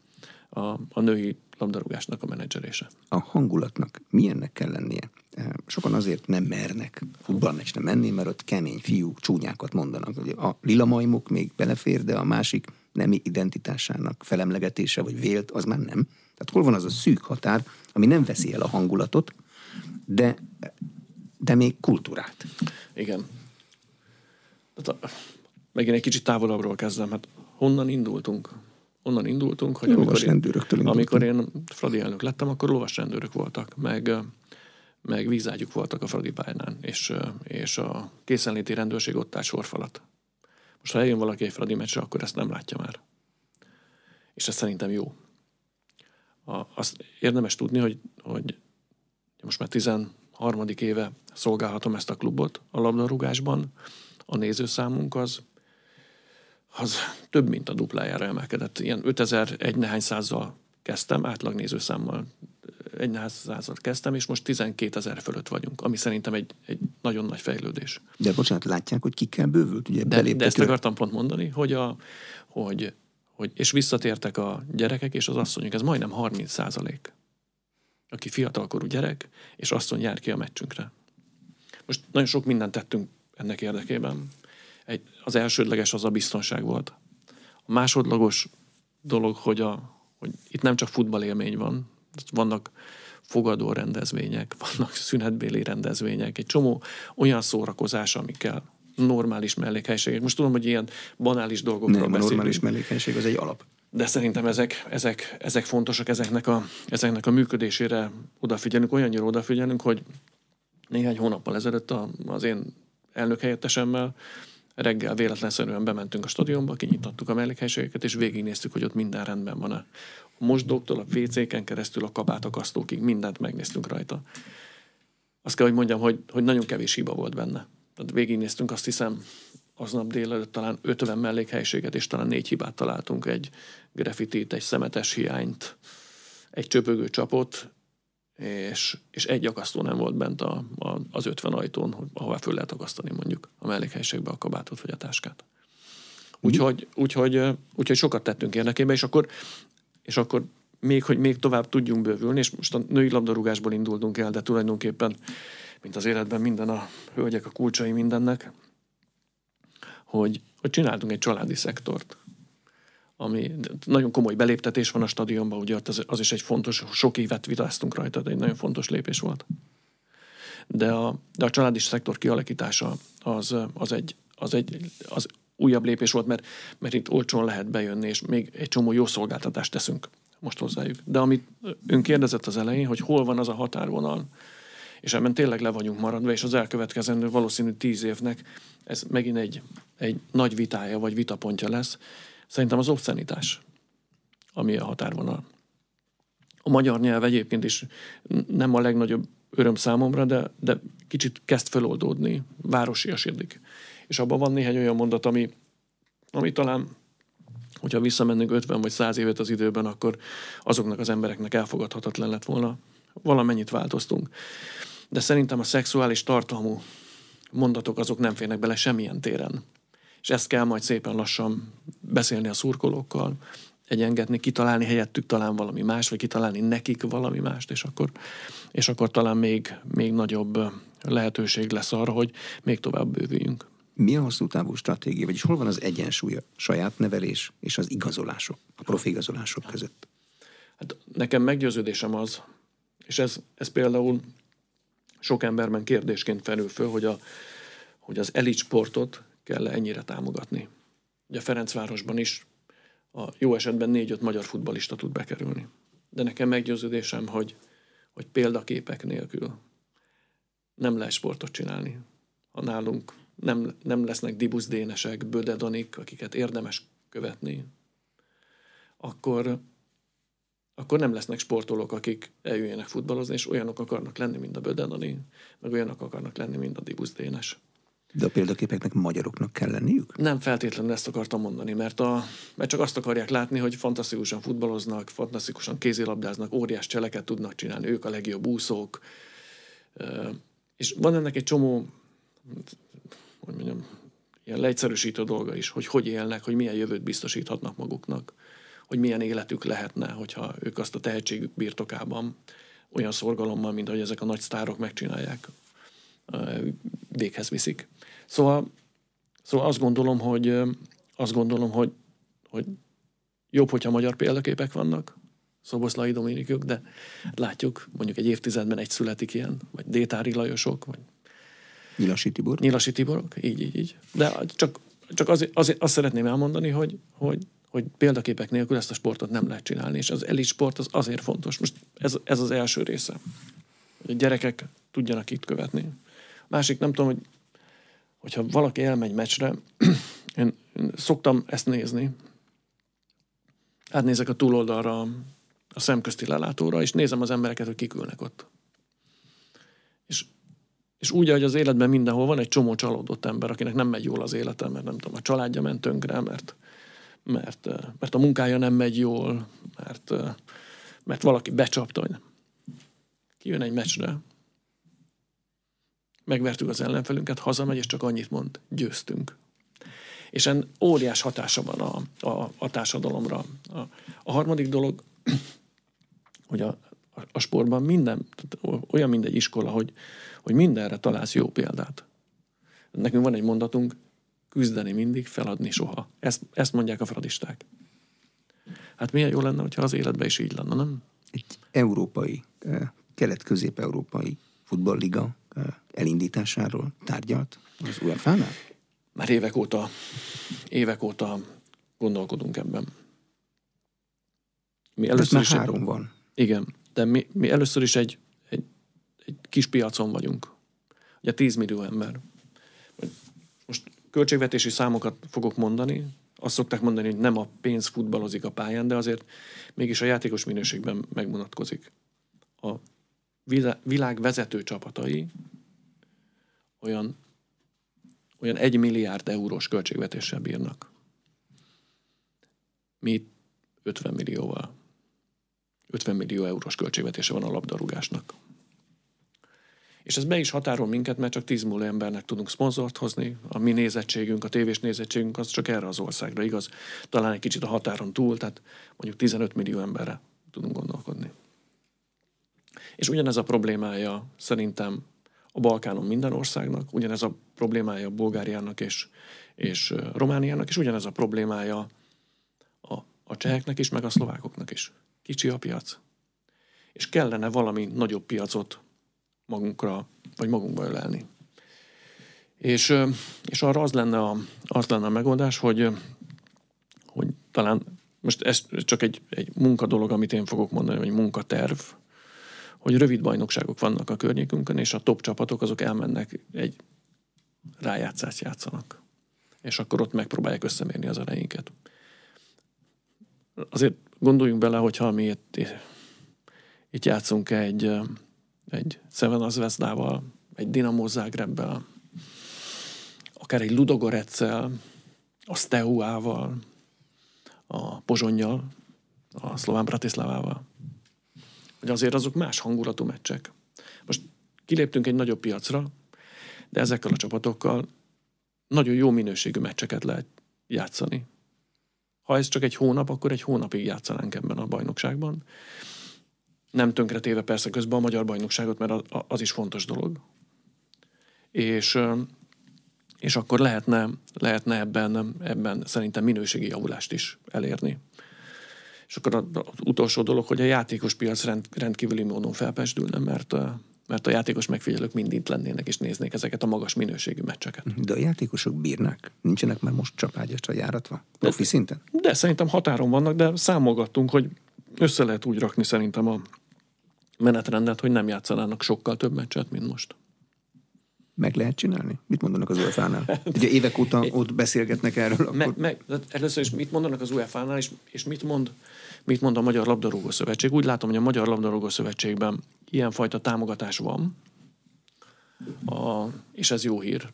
a, a női labdarúgásnak a menedzserése. A hangulatnak milyennek kell lennie? Eh, sokan azért nem mernek futballmeccsre menni, mert ott kemény fiúk csúnyákat mondanak. A lila majmok még belefér, de a másik nemi identitásának felemlegetése vagy vélt, az már nem. Tehát hol van az a szűk határ, ami nem veszi el a hangulatot, de, de még kultúrát. Igen. Tehát a, megint egy kicsit távolabbról kezdem, hát honnan indultunk? Onnan indultunk, hogy amikor én, amikor én Fradi elnök lettem, akkor lovasrendőrök voltak, meg, meg vízágyuk voltak a Fradi pályán, és, és a készenléti rendőrség ott áll sorfalat. Most ha eljön valaki egy Fradi meccsre, akkor ezt nem látja már. És ez szerintem jó. A, azt érdemes tudni, hogy, hogy most már 13. éve szolgálhatom ezt a klubot a labdarúgásban. A nézőszámunk az az több, mint a duplájára emelkedett. Ilyen 5001 nehány százzal kezdtem, átlag nézőszámmal egy nehány százat kezdtem, és most 12 ezer fölött vagyunk, ami szerintem egy, egy nagyon nagy fejlődés. De bocsánat, látják, hogy kikkel bővült? Ugye de, de ezt akartam pont mondani, hogy, a, hogy, hogy, és visszatértek a gyerekek és az asszonyok, ez majdnem 30 százalék, aki fiatalkorú gyerek, és asszony jár ki a meccsünkre. Most nagyon sok mindent tettünk ennek érdekében. Egy, az elsődleges az a biztonság volt. A másodlagos dolog, hogy, a, hogy itt nem csak futballélmény van, vannak fogadó rendezvények, vannak szünetbéli rendezvények, egy csomó olyan szórakozás, amikkel normális mellékhelyiségek. Most tudom, hogy ilyen banális dolgokról Nem, beszélünk. a normális mellékhelyiség az egy alap. De szerintem ezek, ezek, ezek fontosak, ezeknek a, ezeknek a működésére odafigyelünk, olyannyira odafigyelünk, hogy néhány hónappal ezelőtt az én elnök helyettesemmel reggel véletlenszerűen bementünk a stadionba, kinyitottuk a mellékhelyiségeket, és végignéztük, hogy ott minden rendben van. A mosdóktól a WC-ken keresztül a kabátakasztókig mindent megnéztünk rajta. Azt kell, hogy mondjam, hogy, hogy nagyon kevés hiba volt benne. Tehát végignéztünk azt hiszem aznap délelőtt talán 50 mellékhelyiséget, és talán négy hibát találtunk, egy grafitit, egy szemetes hiányt, egy csöpögő csapot, és, és egy akasztó nem volt bent a, a, az 50 ajtón, hogy, ahová föl lehet akasztani mondjuk a mellékhelyiségbe a kabátot vagy a táskát. Úgyhogy, úgyhogy, úgyhogy sokat tettünk érdekében, és akkor, és akkor még, hogy még tovább tudjunk bővülni, és most a női labdarúgásból indultunk el, de tulajdonképpen, mint az életben minden a hölgyek a kulcsai mindennek, hogy, hogy csináltunk egy családi szektort ami nagyon komoly beléptetés van a stadionban, ugye az, az is egy fontos, sok évet vitáztunk rajta, de egy nagyon fontos lépés volt. De a, de a családi szektor kialakítása az, az, egy, az egy az újabb lépés volt, mert, mert itt olcsón lehet bejönni, és még egy csomó jó szolgáltatást teszünk most hozzájuk. De amit ön kérdezett az elején, hogy hol van az a határvonal, és ebben tényleg le vagyunk maradva, és az elkövetkezendő valószínű tíz évnek ez megint egy, egy nagy vitája vagy vitapontja lesz, Szerintem az obszenitás, ami a határvonal. A magyar nyelv egyébként is nem a legnagyobb öröm számomra, de, de kicsit kezd feloldódni, városiasodik. És abban van néhány olyan mondat, ami, ami talán, hogyha visszamennénk 50 vagy 100 évet az időben, akkor azoknak az embereknek elfogadhatatlan lett volna. Valamennyit változtunk. De szerintem a szexuális tartalmú mondatok azok nem férnek bele semmilyen téren és ezt kell majd szépen lassan beszélni a szurkolókkal, egyengetni, kitalálni helyettük talán valami más, vagy kitalálni nekik valami mást, és akkor, és akkor talán még, még nagyobb lehetőség lesz arra, hogy még tovább bővüljünk. Mi a hosszú távú stratégia, vagyis hol van az egyensúly a saját nevelés és az igazolások, a profi igazolások között? Hát nekem meggyőződésem az, és ez, ez például sok emberben kérdésként felül föl, hogy, a, hogy az elit sportot kell ennyire támogatni. Ugye Ferencvárosban is a jó esetben négy-öt magyar futbalista tud bekerülni. De nekem meggyőződésem, hogy, hogy példaképek nélkül nem lehet sportot csinálni. Ha nálunk nem, nem lesznek dibuzdénesek, bödedanik, akiket érdemes követni, akkor, akkor nem lesznek sportolók, akik eljöjjenek futballozni, és olyanok akarnak lenni, mint a bödedani, meg olyanok akarnak lenni, mint a dibuzdénes. De a példaképeknek magyaroknak kell lenniük? Nem feltétlenül ezt akartam mondani, mert, a, mert csak azt akarják látni, hogy fantasztikusan futballoznak, fantasztikusan kézilabdáznak, óriás cseleket tudnak csinálni, ők a legjobb úszók. És van ennek egy csomó, hogy mondjam, ilyen leegyszerűsítő dolga is, hogy hogy élnek, hogy milyen jövőt biztosíthatnak maguknak, hogy milyen életük lehetne, hogyha ők azt a tehetségük birtokában olyan szorgalommal, mint ahogy ezek a nagy sztárok megcsinálják, véghez viszik. Szóval, szóval azt gondolom, hogy azt gondolom, hogy, hogy jobb, hogyha magyar példaképek vannak, Szoboszlai Dominikük, de látjuk, mondjuk egy évtizedben egy születik ilyen, vagy Détári Lajosok, vagy Nyilasi Tibor. Nyilasi Tiborok, így, így, így. De csak, csak azért, azért azt szeretném elmondani, hogy, hogy, hogy példaképek nélkül ezt a sportot nem lehet csinálni, és az elit sport az azért fontos. Most ez, ez az első része. Hogy a gyerekek tudjanak itt követni. Másik, nem tudom, hogy hogyha valaki elmegy meccsre, én, én szoktam ezt nézni, átnézek a túloldalra a szemközti lelátóra, és nézem az embereket, hogy kik ülnek ott. És, és úgy, hogy az életben mindenhol van egy csomó csalódott ember, akinek nem megy jól az élete, mert nem tudom, a családja ment tönkre, mert, mert, mert a munkája nem megy jól, mert, mert valaki becsapta. Kijön egy meccsre, megvertük az ellenfelünket, hazamegy, és csak annyit mond, győztünk. És en óriás hatása van a, a, a társadalomra. A, a harmadik dolog, hogy a, a sportban minden, olyan mindegy iskola, hogy, hogy mindenre találsz jó példát. Nekünk van egy mondatunk, küzdeni mindig, feladni soha. Ezt, ezt mondják a fradisták. Hát milyen jó lenne, hogyha az életben is így lenne, nem? Egy európai, eh, kelet-közép-európai futballliga eh, elindításáról tárgyalt az UEFA-nál? Már évek óta, évek óta gondolkodunk ebben. Mi először már is három egy, van. Igen, de mi, mi először is egy, egy, egy kis piacon vagyunk. Ugye 10 millió ember. Költségvetési számokat fogok mondani. Azt szokták mondani, hogy nem a pénz futballozik a pályán, de azért mégis a játékos minőségben megmutatkozik. A világ vezető csapatai olyan, olyan egy milliárd eurós költségvetéssel bírnak. Mi 50 millióval. 50 millió eurós költségvetése van a labdarúgásnak. És ez be is határol minket, mert csak 10 millió embernek tudunk szponzort hozni. A mi nézettségünk, a tévés nézettségünk az csak erre az országra igaz. Talán egy kicsit a határon túl, tehát mondjuk 15 millió emberre tudunk gondolkodni. És ugyanez a problémája szerintem a Balkánon minden országnak, ugyanez a problémája Bulgáriának és, és Romániának, és ugyanez a problémája a, a cseheknek is, meg a szlovákoknak is. Kicsi a piac. És kellene valami nagyobb piacot magunkra, vagy magunkba ölelni. És, és arra az lenne, a, az lenne a megoldás, hogy, hogy talán most ez csak egy, egy munkadolog, amit én fogok mondani, vagy munkaterv, hogy rövid bajnokságok vannak a környékünkön, és a top csapatok azok elmennek egy rájátszást játszanak. És akkor ott megpróbálják összemérni az ereinket. Azért gondoljunk bele, hogyha mi itt, itt játszunk egy, egy Seven Azvezdával, egy Dinamo Zágrebbel, akár egy Ludogoreccel, a Steuával, a Pozsonyjal, a Szlován Bratislavával, hogy azért azok más hangulatú meccsek. Most kiléptünk egy nagyobb piacra, de ezekkel a csapatokkal nagyon jó minőségű meccseket lehet játszani. Ha ez csak egy hónap, akkor egy hónapig játszanánk ebben a bajnokságban. Nem tönkretéve persze közben a magyar bajnokságot, mert az is fontos dolog. És, és akkor lehetne, lehetne ebben, ebben szerintem minőségi javulást is elérni. És akkor az utolsó dolog, hogy a játékos piac rend, rendkívüli módon felpesdülne, mert mert a játékos megfigyelők mind itt lennének és néznék ezeket a magas minőségű meccseket. De a játékosok bírnak? Nincsenek már most csapágyasra járatva? Profi de, szinten? De szerintem határon vannak, de számolgattunk, hogy össze lehet úgy rakni szerintem a menetrendet, hogy nem játszanának sokkal több meccset, mint most. Meg lehet csinálni? Mit mondanak az UEFA-nál? Ugye évek óta ott beszélgetnek erről. Akkor... Meg, meg, először is mit mondanak az UEFA-nál, és, és mit mond mit mond a Magyar Labdarúgó Szövetség. Úgy látom, hogy a Magyar Labdarúgó Szövetségben ilyenfajta támogatás van, a, és ez jó hír.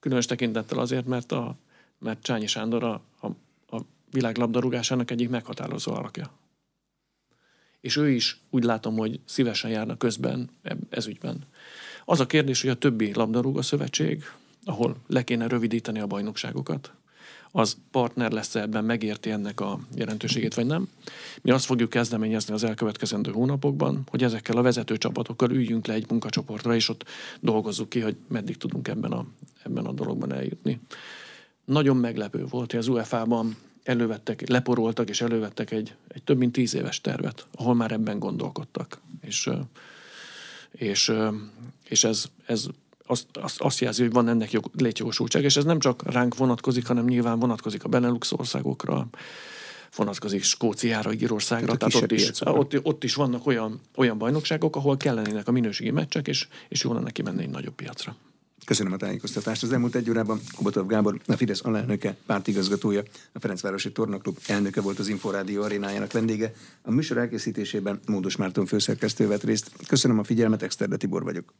Különös tekintettel azért, mert, a, mert Csányi Sándor a, a, a világ labdarúgásának egyik meghatározó alakja. És ő is úgy látom, hogy szívesen járna közben ez ügyben. Az a kérdés, hogy a többi labdarúgó szövetség, ahol le kéne rövidíteni a bajnokságokat, az partner lesz ebben, megérti ennek a jelentőségét, vagy nem. Mi azt fogjuk kezdeményezni az elkövetkezendő hónapokban, hogy ezekkel a vezető csapatokkal üljünk le egy munkacsoportra, és ott dolgozzuk ki, hogy meddig tudunk ebben a, ebben a dologban eljutni. Nagyon meglepő volt, hogy az UEFA-ban elővettek, leporoltak és elővettek egy, egy több mint tíz éves tervet, ahol már ebben gondolkodtak. És, és, és ez, ez azt, azt, azt jelzi, hogy van ennek jog, létjogosultság, és ez nem csak ránk vonatkozik, hanem nyilván vonatkozik a Benelux országokra, vonatkozik Skóciára, Írországra, tehát ott is, ott, ott is vannak olyan, olyan bajnokságok, ahol kellenének a minőségi meccsek, és, és jó lenne kimenni egy nagyobb piacra. Köszönöm a tájékoztatást. Az elmúlt egy órában Kubatov Gábor, a Fidesz alelnöke, pártigazgatója, a Ferencvárosi Tornaklub elnöke volt az Inforádió arénájának vendége. A műsor elkészítésében Módos Márton főszerkesztő vett részt. Köszönöm a figyelmet, Exterde Tibor vagyok.